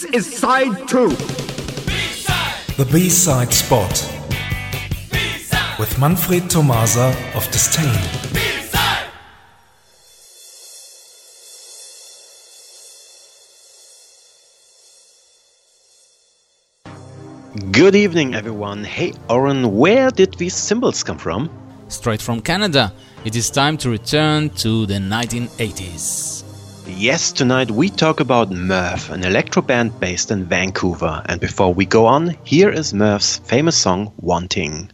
This is side two. The B-side spot with Manfred Tomasa of Disdain. Good evening, everyone. Hey, Oren, where did these symbols come from? Straight from Canada, it is time to return to the 1980s. Yes, tonight we talk about Moev, an electro band based in Vancouver. And before we go on, here is Moev's famous song, Wanting.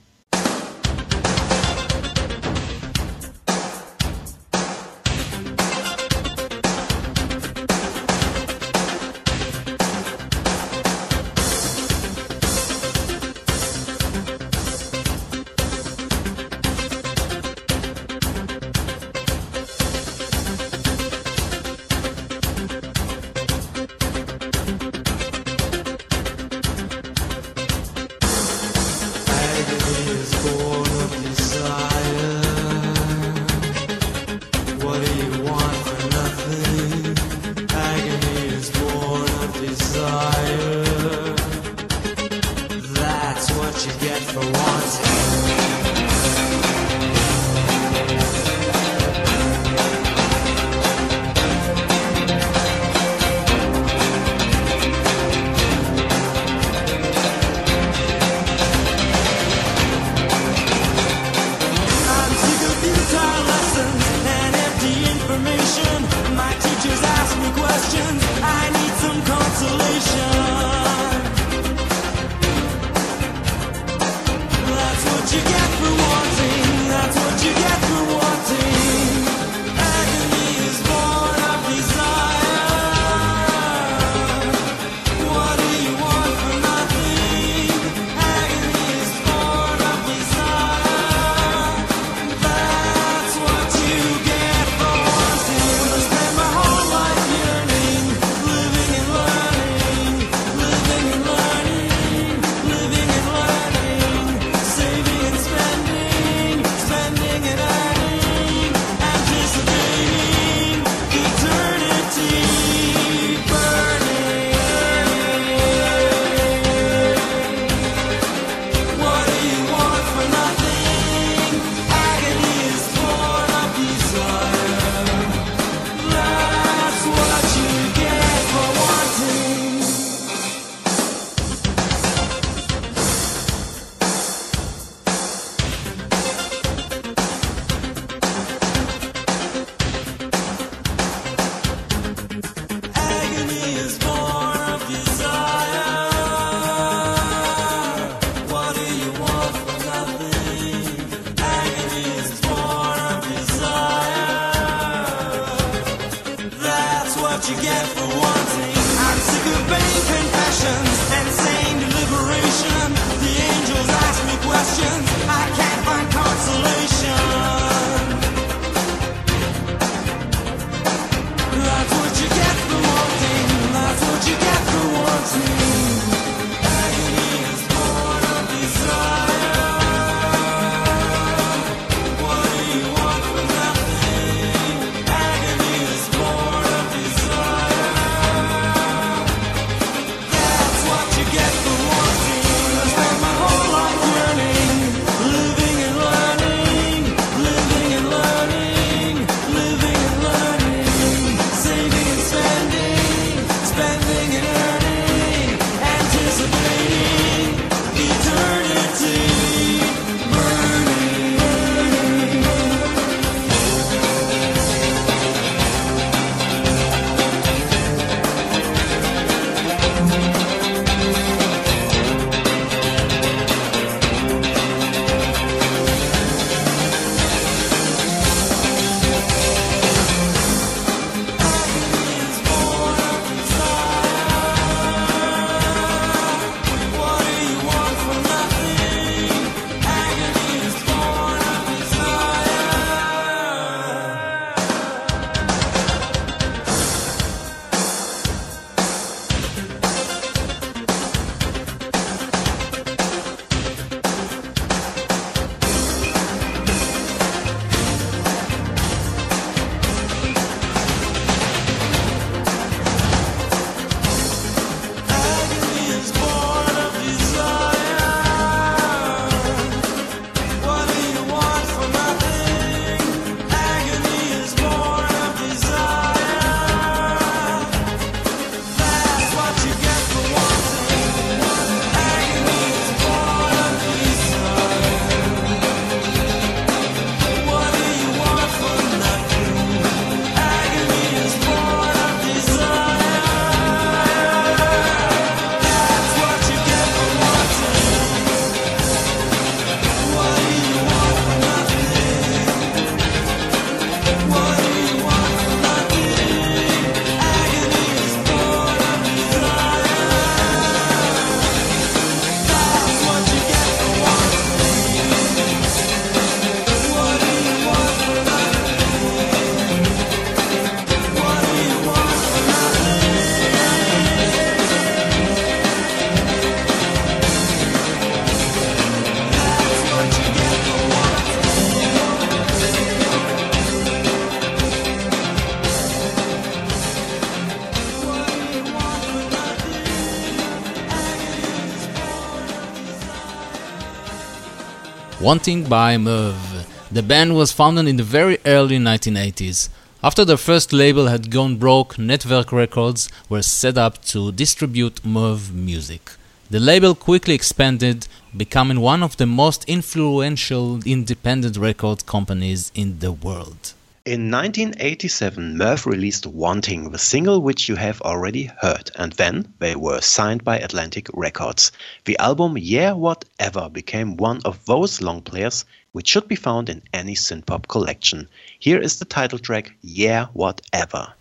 for one. Wanting by Moev. The band was founded in the very early 1980s. After their first label had gone broke, Nettwerk Records were set up to distribute Moev music. The label quickly expanded, becoming one of the most influential independent record companies in the world. In 1987, Moev released Wanting, the single which you have already heard, and then they were signed by Atlantic Records. The album Yeah Whatever became one of those long players which should be found in any synthpop collection. Here is the title track Yeah Whatever.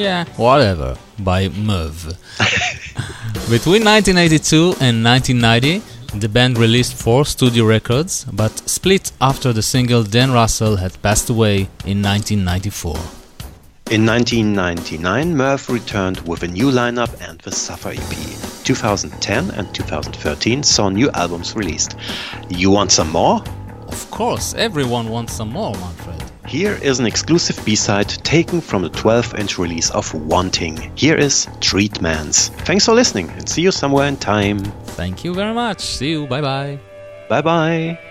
Yeah, whatever, by Moev. Between 1982 and 1990, the band released four studio records, but split after the single Dean Russell had passed away in 1994. In 1999, Moev returned with a new lineup and the Suffer EP. 2010 and 2013 saw new albums released. You want some more? Of course, everyone wants some more, Manfred. Here is an exclusive B-side taken from the 12-inch release of Wanting. Here is Treatments. Thanks for listening and see you somewhere in time. Thank you very much. See you. Bye bye. Bye bye.